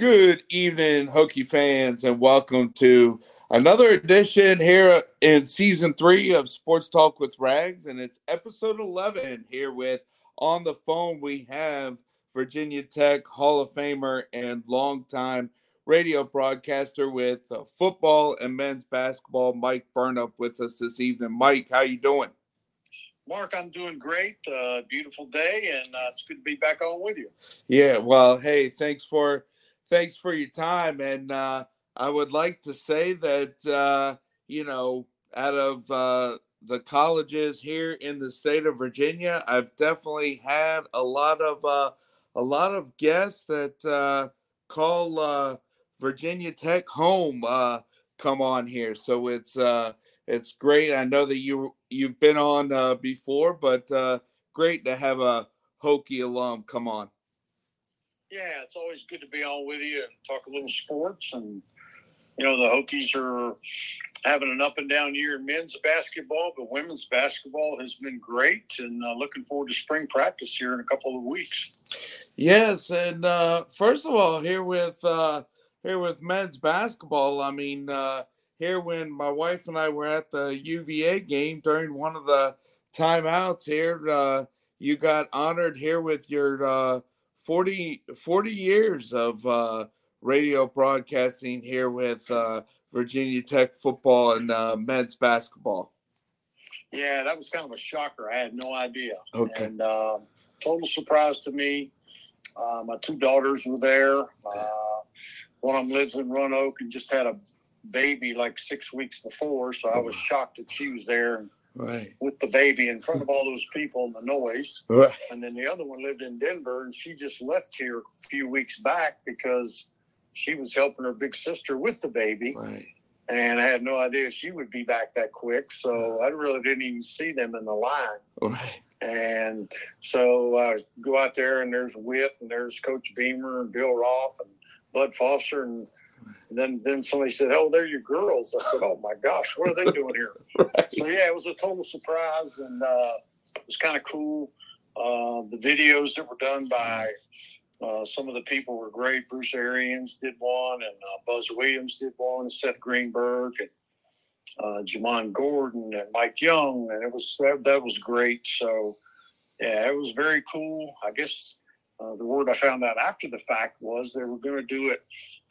Good evening, Hokie fans, and welcome to another edition here in season three of Sports Talk with Rags, and it's episode 11 here with on the phone we have Virginia Tech Hall of Famer and longtime radio broadcaster with uh, football and men's basketball, Mike Burnop, with us this evening. Mike, how you doing? Mark, I'm doing great. Uh, beautiful day, and uh, it's good to be back on with you. Yeah, well, hey, thanks for thanks for your time, and uh, I would like to say that uh, you know, out of uh, the colleges here in the state of Virginia, I've definitely had a lot of uh, a lot of guests that uh, call uh, Virginia Tech home come on here. So it's it's great. I know that you you've been on before, but great to have a Hokie alum come on. Yeah, it's always good to be on with you and talk a little sports. And you know, the Hokies are having an up and down year in men's basketball, but women's basketball has been great. And uh, looking forward to spring practice here in a couple of weeks. Yes, and uh, first of all, here with uh, here with men's basketball, I mean, uh, here when my wife and I were at the UVA game during one of the timeouts here, uh, you got honored here with your uh, 40, 40 years of uh, radio broadcasting here with uh, Virginia Tech football and uh, men's basketball. Yeah, that was kind of a shocker. I had no idea. Okay. And uh, total surprise to me. Uh, my two daughters were there. Uh, one of them lives in Roanoke and just had a baby like six weeks before. So I was shocked that she was there and Right. with the baby in front of all those people and the noise. Right. And then the other one lived in Denver and she just left here a few weeks back because she was helping her big sister with the baby. Right. And I had no idea she would be back that quick. So I really didn't even see them in the line. Right. And so I go out there, and there's Whit, and there's Coach Beamer, and Bill Roth, and Bud Foster, and then then somebody said, "Oh, they're your girls." I said, "Oh my gosh, what are they doing here?" Right. So yeah, it was a total surprise, and uh, it was kind of cool. Uh, the videos that were done by uh, some of the people were great. Bruce Arians did one, and uh, Buzz Williams did one, and Seth Greenberg, and uh, Jamon Gordon, and Mike Young, and it was that, that was great. So yeah, it was very cool. I guess uh, the word I found out after the fact was they were going to do it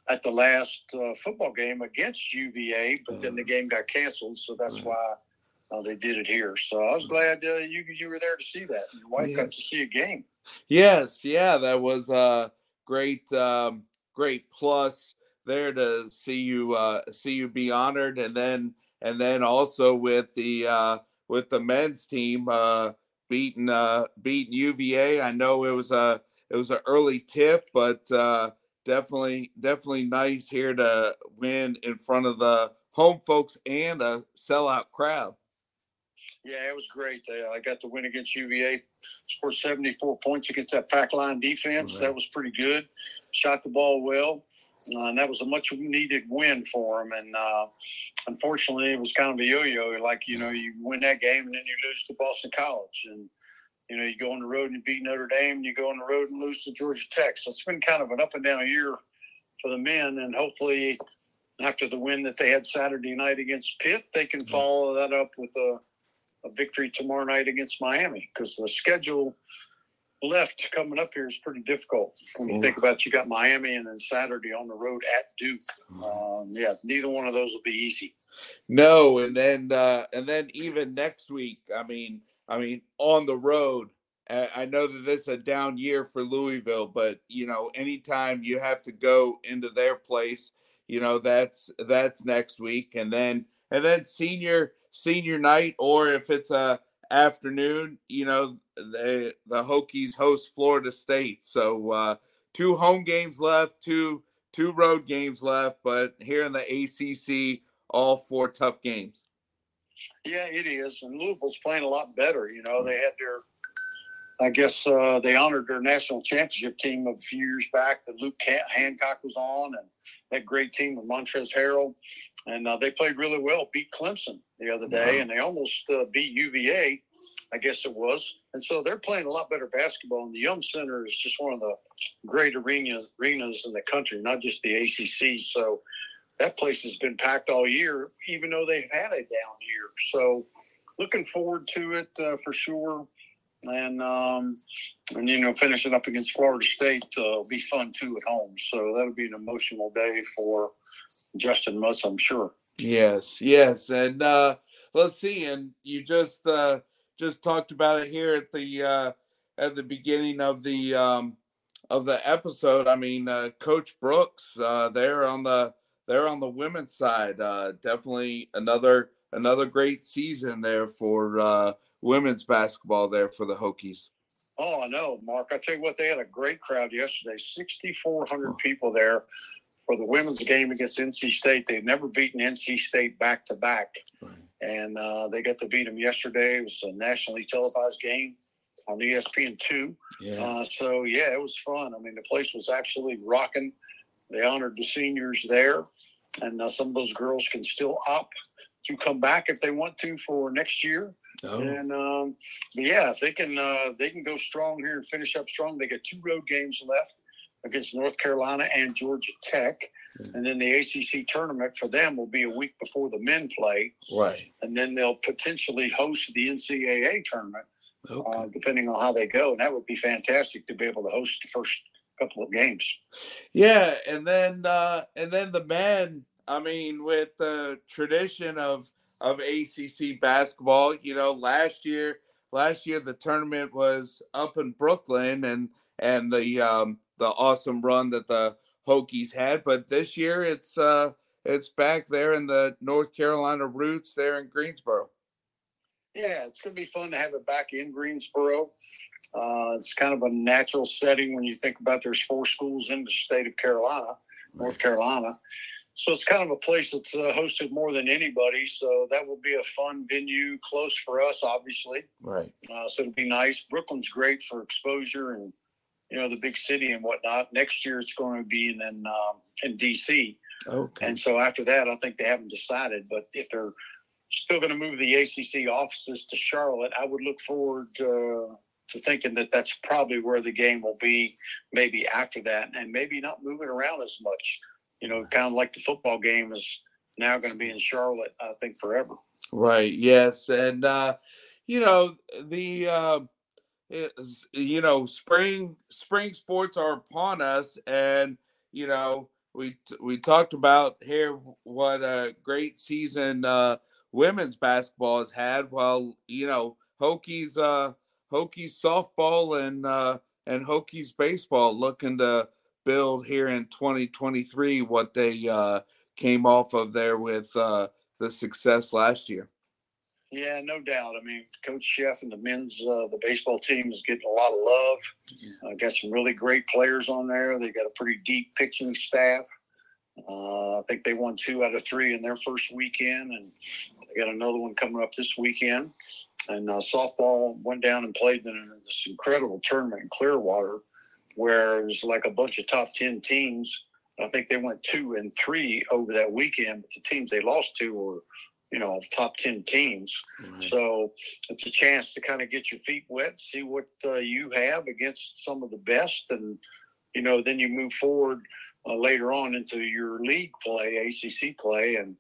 at the last uh, football game against UVA, but then the game got canceled, so that's Right. why uh, they did it here. So I was glad uh, you you were there to see that. Your wife got Yes. to see a game. Yes, yeah, that was a great, um, great plus there to see you uh, see you be honored, and then and then also with the uh, with the men's team uh, beating uh, beating UVA. I know it was a it was an early tip, but uh, definitely definitely nice here to win in front of the home folks and a sellout crowd. Yeah, it was great. Uh, I got to win against UVA, scored 74 points against that pack line defense. Right. That was pretty good. Shot the ball well. Uh, and that was a much needed win for them. And uh, unfortunately, it was kind of a yo yo. Like, you know, you win that game and then you lose to Boston College. And, you know, you go on the road and you beat Notre Dame, and you go on the road and lose to Georgia Tech. So it's been kind of an up and down year for the men. And hopefully, after the win that they had Saturday night against Pitt, they can follow that up with a a victory tomorrow night against Miami because the schedule left coming up here is pretty difficult when you think about you got Miami and then Saturday on the road at Duke. Um, yeah, neither one of those will be easy. No, and then uh, and then even next week, I mean, I mean, on the road. I know that this is a down year for Louisville, but you know, anytime you have to go into their place, you know, that's that's next week, and then and then senior senior night, or if it's a afternoon, you know, the the Hokies host Florida State. So uh, two home games left, two two road games left, but here in the ACC, all four tough games. Yeah, it is. And Louisville's playing a lot better. You know, they had their, I guess uh, they honored their national championship team a few years back that Luke Hancock was on, and that great team with Montrez Harrell. And uh, they played really well, beat Clemson the other day, Wow. and they almost uh, beat UVA, I guess it was. And so they're playing a lot better basketball. And the Yum Center is just one of the great arenas arenas in the country, not just the ACC. So that place has been packed all year, even though they've had a down year. So looking forward to it uh, for sure. And um, and you know, finishing up against Florida State uh, will be fun too at home. So that'll be an emotional day for Justin Mutts, I'm sure. Yes, yes, and uh, let's see. And you just uh, just talked about it here at the uh, at the beginning of the um, of the episode. I mean, uh, Coach Brooks, uh, there on the there on the women's side, uh, definitely another another great season there for uh, women's basketball there for the Hokies. Oh, I know, Mark. I tell you what, they had a great crowd yesterday. 6,400 people there for the women's game against NC State. They've never beaten NC State back to back, and uh, they got to beat them yesterday. It was a nationally televised game on ESPN two. Yeah. Uh, so yeah, it was fun. I mean, the place was absolutely rocking. They honored the seniors there, and uh, some of those girls can still opt to come back if they want to for next year. Oh. And um, yeah, if they can uh, they can go strong here and finish up strong. They got two road games left against North Carolina and Georgia Tech, mm-hmm. and then the ACC tournament for them will be a week before the men play. Right, and then they'll potentially host the NCAA tournament, okay. uh, depending on how they go. And that would be fantastic to be able to host the first couple of games. Yeah, and then uh, and then the men I mean, with the tradition of of ACC basketball, you know, last year last year the tournament was up in Brooklyn and and the um, the awesome run that the Hokies had, but this year it's uh it's back there in the North Carolina roots there in Greensboro. Yeah, it's going to be fun to have it back in Greensboro. Uh, it's kind of a natural setting when you think about there's four schools in the state of Carolina, North Carolina. So it's kind of a place that's uh, hosted more than anybody. So that will be a fun venue, close for us, obviously. Right. Uh, so it'll be nice. Brooklyn's great for exposure and you know the big city and whatnot. Next year it's going to be in in, um, in DC. Okay. And so after that, I think they haven't decided. But if they're still going to move the ACC offices to Charlotte, I would look forward to, to thinking that that's probably where the game will be. Maybe after that, and maybe not moving around as much you know, kind of like the football game is now going to be in Charlotte, I think, forever. Right. Yes, and uh, you know the uh, you know spring spring sports are upon us, and you know we we talked about here what a great season uh, women's basketball has had. Well, you know Hokies uh, Hokies softball and uh, and Hokies baseball looking to build here in 2023 what they uh, came off of there with uh, the success last year. Yeah, no doubt. I mean, Coach Szefc and the men's uh, the baseball team is getting a lot of love. Uh, got some really great players on there. They got a pretty deep pitching staff. Uh, I think they won two out of three in their first weekend, and they got another one coming up this weekend. And uh, softball went down and played in this incredible tournament in Clearwater where it was like a bunch of top 10 teams. I think they went two and three over that weekend, but the teams they lost to were, you know, top 10 teams. Right. So it's a chance to kind of get your feet wet, see what uh, you have against some of the best. And, you know, then you move forward uh, later on into your league play, ACC play, and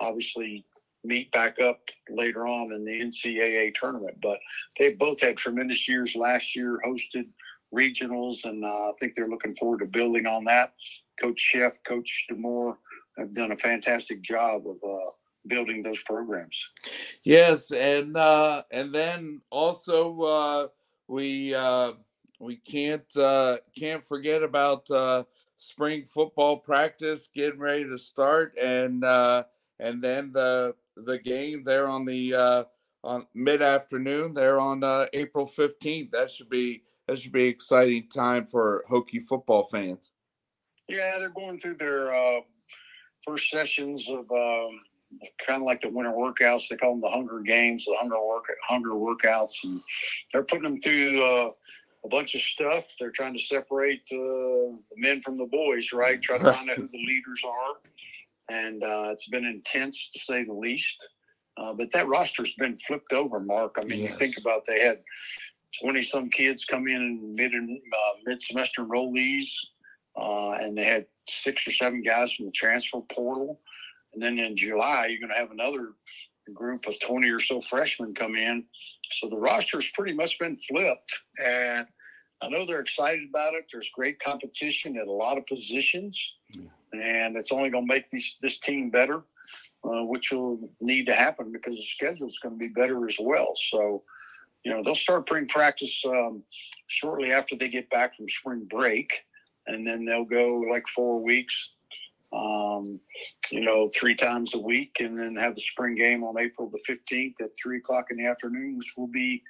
obviously meet back up later on in the NCAA tournament. But they both had tremendous years last year, hosted – regionals, and uh, I think they're looking forward to building on that. Coach Szefc, Coach D'Amour have done a fantastic job of uh, building those programs. Yes, and uh, and then also uh, we uh, we can't uh, can't forget about uh, spring football practice getting ready to start, and uh, and then the the game there on the uh, on mid afternoon there on uh, April fifteenth. That should be that should be an exciting time for Hokie football fans. Yeah, they're going through their uh, first sessions of um, kind of like the winter workouts. They call them the Hunger Games, the Hunger work Hunger workouts, and they're putting them through uh, a bunch of stuff. They're trying to separate uh, the men from the boys, right? Try to find out who the leaders are, and uh, it's been intense to say the least. Uh, but that roster's been flipped over, Mark. I mean, yes. you think about they had 20 some kids come in mid uh, mid semester enrollees, uh, and they had six or seven guys from the transfer portal. And then in July, you're going to have another group of 20 or so freshmen come in. So the roster's pretty much been flipped. And I know they're excited about it. There's great competition at a lot of positions, and it's only going to make these, this team better, uh, which will need to happen because the schedule is going to be better as well. So, you know, they'll start spring practice um, shortly after they get back from spring break, and then they'll go like four weeks, um, you know, three times a week, and then have the spring game on April the 15th at three o'clock in the afternoon, which will be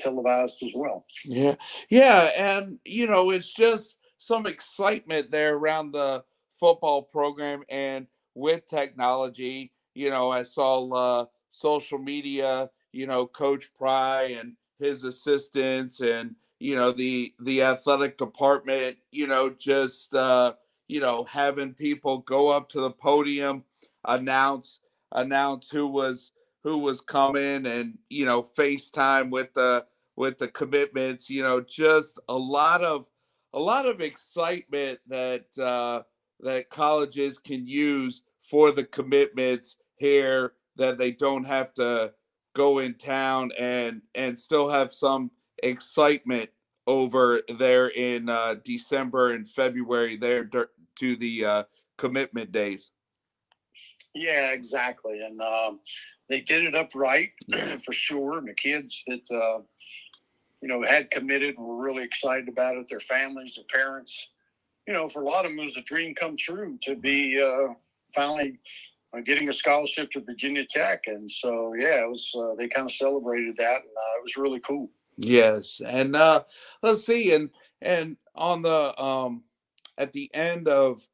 televised as well. Yeah, yeah, and you know, it's just some excitement there around the football program, and with technology, you know, I saw uh, social media, you know, Coach Pry and his assistants, and you know, the the athletic department, you know, just uh, you know, having people go up to the podium, announce announce who was who was coming and you know FaceTime with the with the commitments. You know, just a lot of a lot of excitement that uh, that colleges can use for the commitments here that they don't have to go in town and and still have some excitement over there in uh, December and February there to the uh, commitment days. Yeah, exactly. And um, they did it up right for sure. And the kids that, uh, you know, had committed were really excited about it. Their families, their parents. You know, for a lot of them, it was a dream come true to be uh, finally getting a scholarship to Virginia Tech. And so, yeah, it was. Uh, they kind of celebrated that, and uh, it was really cool. Yes, and uh, let's see, and and on the um, at the end of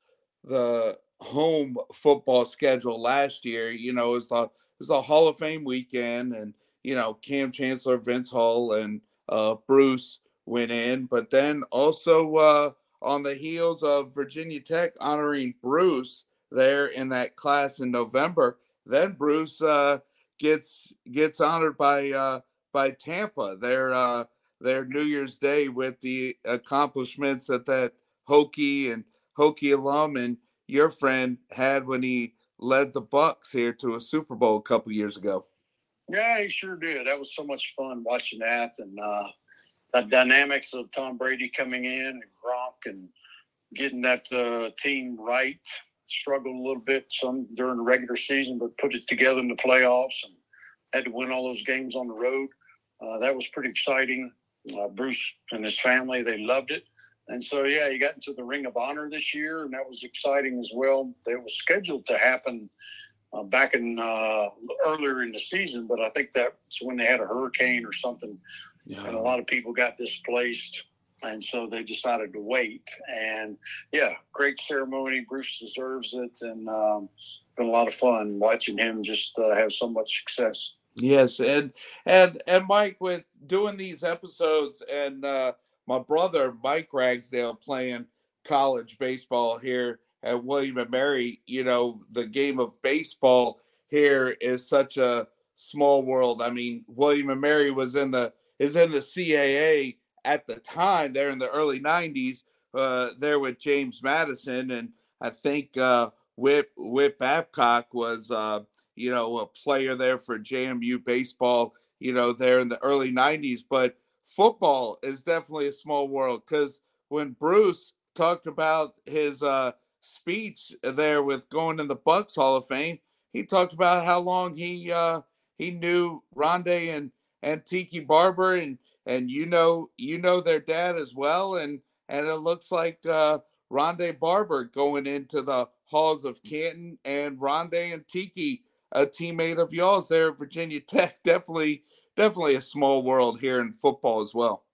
the home football schedule last year, you know, is the is the Hall of Fame weekend, and you know, Kam Chancellor, Vince Hall, and uh, Bruce went in, but then also uh, on the heels of Virginia Tech honoring Bruce there in that class in November, then Bruce uh, gets gets honored by uh, by Tampa their uh, their New Year's Day with the accomplishments that that Hokie and Hokie alum and your friend had when he led the Bucks here to a Super Bowl a couple years ago. Yeah, he sure did. That was so much fun watching that and uh, the dynamics of Tom Brady coming in and Gronk and getting that uh, team right. Struggled a little bit some during the regular season, but put it together in the playoffs and had to win all those games on the road. Uh, that was pretty exciting. Uh, Bruce and his family, they loved it. And so, yeah, he got into the Ring of Honor this year, and that was exciting as well. It was scheduled to happen uh, back in uh, earlier in the season, but I think that's when they had a hurricane or something, yeah. and a lot of people got displaced, and so they decided to wait. And yeah, great ceremony. Bruce deserves it, and um, been a lot of fun watching him just uh, have so much success. Yes, and and and Mike, with doing these episodes and uh, my brother Mike Ragsdale playing college baseball here at William and Mary. You know, the game of baseball here is such a small world. I mean, William and Mary was in the is in the CAA at the time. There in the early '90s. Uh, there with James Madison, and I think uh, Whit Whit Babcock was uh, you know a player there for JMU baseball. You know, there in the early '90s, but football is definitely a small world because when Bruce talked about his uh, speech there with going in the Bucks Hall of Fame, he talked about how long he uh, he knew Rondé and and Tiki Barber and and you know you know their dad as well and and it looks like uh, Rondé Barber going into the halls of Canton and Rondé and Tiki a teammate of y'all's there at Virginia Tech definitely definitely a small world here in football as well.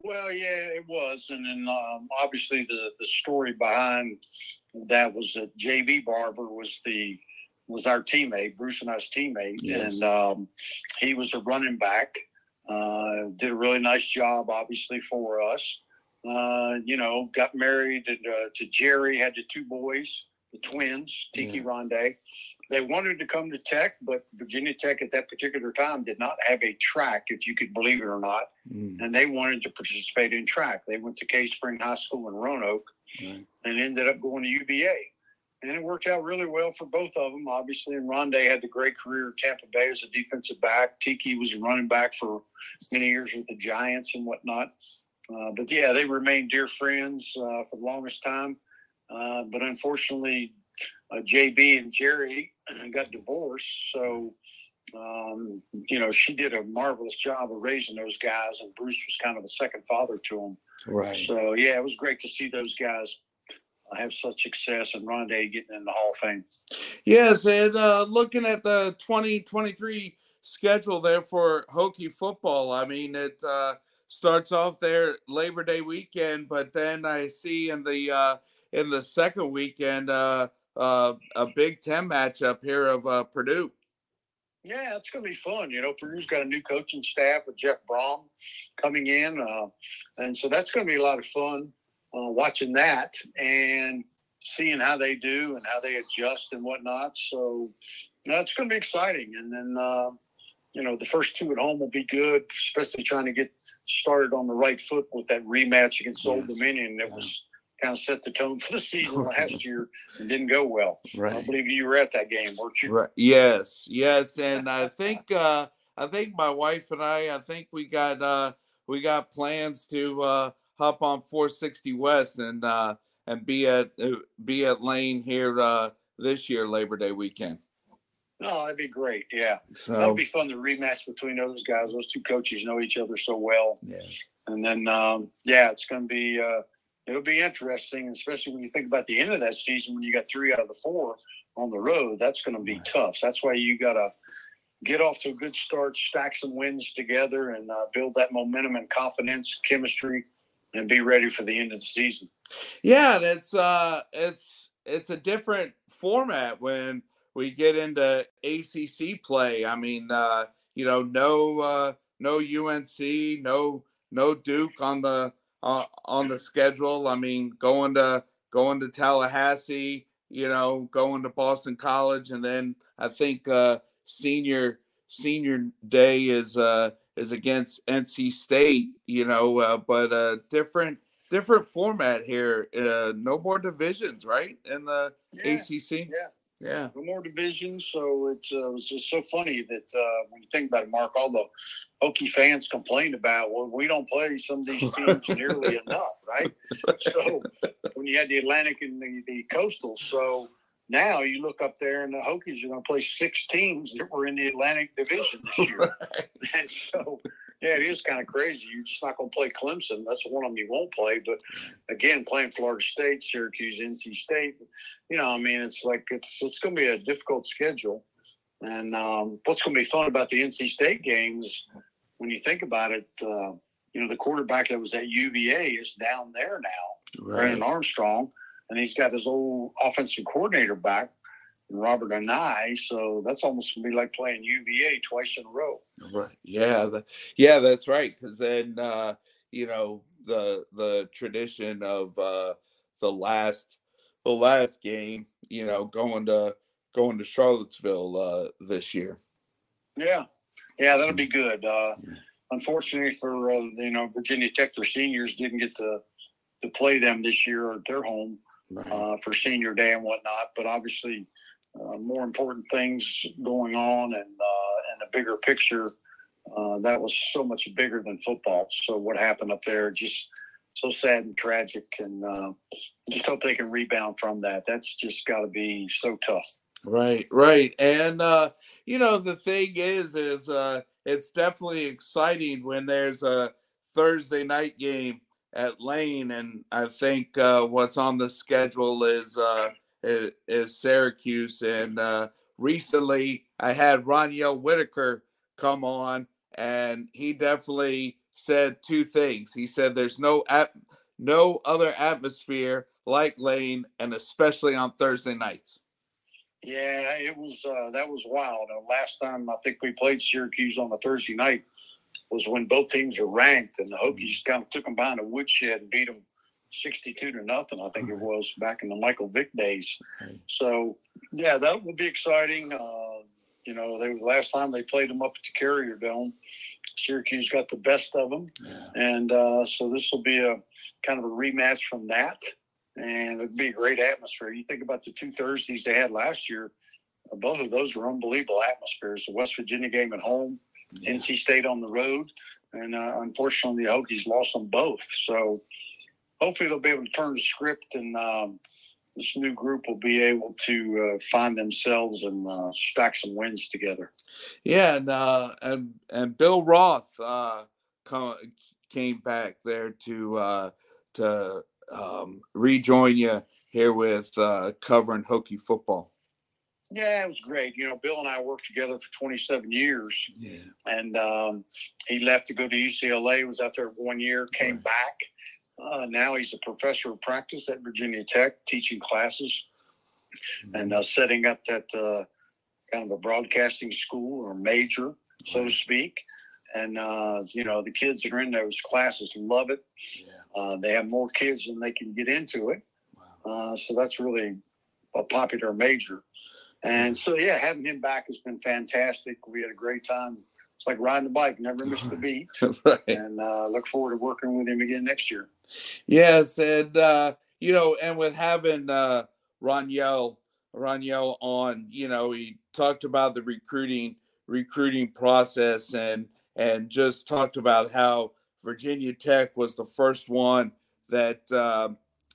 Well, yeah, it was, and then um, obviously the the story behind that was that JB Barber was the was our teammate, Bruce and I's teammate, yes. and um, he was a running back. Uh, did a really nice job, obviously, for us. Uh, you know, got married to, uh, to Jerry, had the two boys, the twins, Tiki yeah. Rondé. they wanted to come to Tech, but Virginia Tech at that particular time did not have a track, if you could believe it or not. Mm. And they wanted to participate in track. They went to Cave Spring High School in Roanoke and ended up going to UVA. And it worked out really well for both of them, obviously. And Rondé had a great career at Tampa Bay as a defensive back. Tiki was a running back for many years with the Giants and whatnot. Uh, but yeah, they remained dear friends uh, for the longest time. Uh, but unfortunately, uh, JB and Jerry got divorced. So, um, you know, she did a marvelous job of raising those guys, and Bruce was kind of a second father to them. Right. So, yeah, it was great to see those guys have such success and Rondé getting in the Hall of Fame. Yes, and uh, looking at the 2023 schedule there for Hokie football, I mean, it uh, starts off there Labor Day weekend, but then I see in the uh, in the second weekend uh, uh, a Big Ten matchup here of uh, Purdue. Yeah, it's going to be fun. You know, Purdue's got a new coaching staff with Jeff Brohm coming in, uh, and so that's going to be a lot of fun uh, watching that and seeing how they do and how they adjust and whatnot. So that's going to be exciting. And then, uh, you know, the first two at home will be good, especially trying to get started on the right foot with that rematch against yes. Old Dominion that yeah. was kind of set the tone for the season last year and didn't go well. Right. I believe you were at that game, weren't you? Right. Yes, yes. And I think uh I think my wife and I, I think we got uh we got plans to uh hop on 460 West and uh and be at uh, be at Lane here uh this year Labor Day weekend. No, that'd be great. Yeah, so, that'd be fun to rematch between those guys. Those two coaches know each other so well. Yeah. And then, um, yeah, it's going to be uh, it'll be interesting, especially when you think about the end of that season when you got three out of the four on the road. That's going to be tough. So that's why you got to get off to a good start, stack some wins together, and uh, build that momentum and confidence, chemistry, and be ready for the end of the season. Yeah, it's uh, it's it's a different format when we get into ACC play. I mean, uh, you know, no uh, no UNC, no no Duke on the uh, on the schedule. I mean, going to going to Tallahassee, you know, going to Boston College, and then I think uh, senior senior day is uh, is against NC State. You know, uh, but uh, different different format here. Uh, no more divisions, right? In the yeah, ACC. Yeah. Yeah, no more divisions. So it's uh, it was just so funny that uh, when you think about it, Mark, all the Hokie fans complained about, well, we don't play some of these teams nearly enough, right? So when you had the Atlantic and the, the Coastal, so now you look up there and the Hokies are going to play six teams that were in the Atlantic Division this year, right. and so yeah, it is kind of crazy. You're just not going to play Clemson. That's one of them you won't play. But again, playing Florida State, Syracuse, NC State, you know, I mean, it's like it's it's going to be a difficult schedule. And um, what's going to be fun about the NC State games, when you think about it, uh, you know, the quarterback that was at UVA is down there now, right. Brennan Armstrong, and he's got his old offensive coordinator back Robert Anae. So that's almost gonna be like playing UVA twice in a row. Right. Yeah. The, yeah, that's right. Because then uh, you know the the tradition of uh, the last the last game, you know, going to going to Charlottesville uh, this year. Yeah, yeah, that'll be good. Uh, unfortunately for uh, you know Virginia Tech, their seniors didn't get to to play them this year at their home right. uh, for senior day and whatnot. But obviously, uh, more important things going on and uh, and a bigger picture uh, that was so much bigger than football. So what happened up there just so sad and tragic, and uh, just hope they can rebound from that. That's just got to be so tough. Right, right, and uh, you know the thing is, is uh, it's definitely exciting when there's a Thursday night game at Lane, and I think uh, what's on the schedule is uh, is, is Syracuse. And uh, recently, I had Ronyell Whitaker come on, and he definitely said two things. He said there's no ap- no other atmosphere like Lane, and especially on Thursday nights. Yeah, it was uh, that was wild. Uh, last time I think we played Syracuse on the Thursday night was when both teams were ranked, and the Hokies kind of took them behind a woodshed and beat them 62 to nothing, I think it was back in the Michael Vick days. So, yeah, that will be exciting. Uh, you know, they last time they played them up at the Carrier Dome, Syracuse got the best of them, yeah. and uh, so this will be a kind of a rematch from that, and it'd be a great atmosphere. You think about the two Thursdays they had last year; both of those were unbelievable atmospheres. The West Virginia game at home, yeah. NC State on the road, and uh, unfortunately the Hokies lost them both. So hopefully they'll be able to turn the script and um, this new group will be able to uh, find themselves and uh, stack some wins together. Yeah, and uh, and and Bill Roth uh, came back there to uh, to um, rejoin you here with covering Hokie football. Yeah, it was great. You know, Bill and I worked together for 27 years. Yeah. And um, he left to go to UCLA, was out there one year, came right. back uh, now he's a professor of practice at Virginia Tech, teaching classes mm-hmm. and uh, setting up that uh, kind of a broadcasting school or major, so to speak. And uh, you know, the kids that are in those classes love it. Yeah. Uh, they have more kids than they can get into it, wow. Uh, so that's really a popular major. And so, yeah, having him back has been fantastic. We had a great time. It's like riding the bike, never missed a beat. right. And look forward to working with him again next year. Yes, and uh, you know, and with having uh, Ronyell on, you know, he talked about the recruiting recruiting process and and just talked about how Virginia Tech was the first one that uh,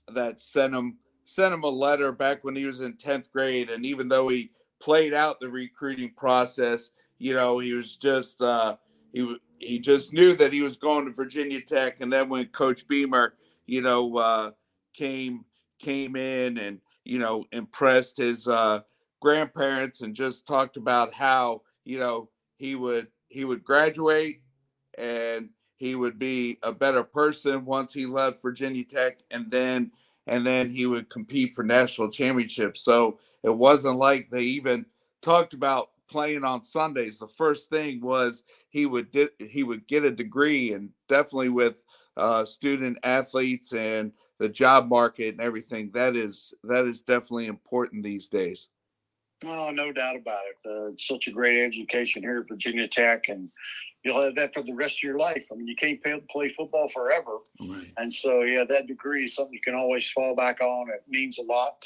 that sent him sent him a letter back when he was in tenth grade, and even though he played out the recruiting process, you know, he was just uh, he he just knew that he was going to Virginia Tech, and then when Coach Beamer, you know, uh, came came in and you know impressed his uh, grandparents and just talked about how you know he would he would graduate and he would be a better person once he left Virginia Tech, and then and then he would compete for national championships. So it wasn't like they even talked about playing on Sundays. The first thing was he would di- he would get a degree, and definitely with uh, student athletes and the job market and everything, that is that is definitely important these days. Oh, no doubt about it. Uh, it's such a great education here at Virginia Tech, and you'll have that for the rest of your life. I mean, you can't play football forever, right. and so yeah, that degree is something you can always fall back on. It means a lot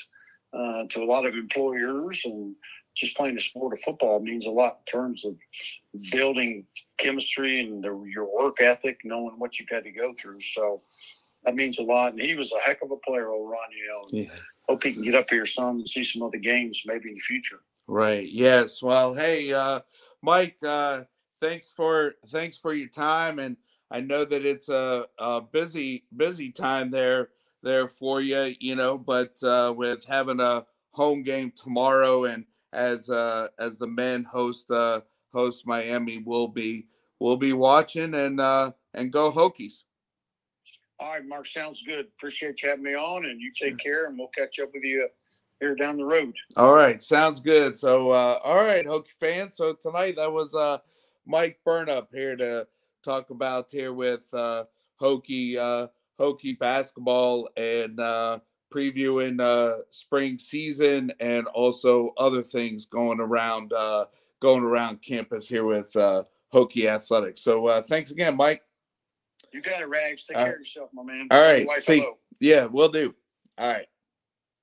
uh, to a lot of employers, and just playing the sport of football means a lot in terms of building chemistry and the, your work ethic, knowing what you've had to go through. So that means a lot. And he was a heck of a player, old Ron. You know, yeah. hope he can get up here some and see some other games maybe in the future. Right. Yes. Well, hey, uh, Mike, uh, thanks for thanks for your time, and I know that it's a, a busy busy time there there for you. You know, but uh, with having a home game tomorrow and as uh, as the men host uh, host Miami. We'll be we'll be watching and uh, and go Hokies. All right, Mark. Sounds good. Appreciate you having me on, and you take care, and we'll catch up with you here down the road. All right, sounds good. So, uh, all right, Hokie fans. So tonight that was uh, Mike Burnop here to talk about here with uh, Hokie uh, Hokie basketball and uh, previewing uh, spring season and also other things going around uh, going around campus here with uh, Hokie Athletics. So uh, thanks again, Mike. You got it, Rags. Take uh, care of yourself, my man. All right. See, yeah, we'll do. All right.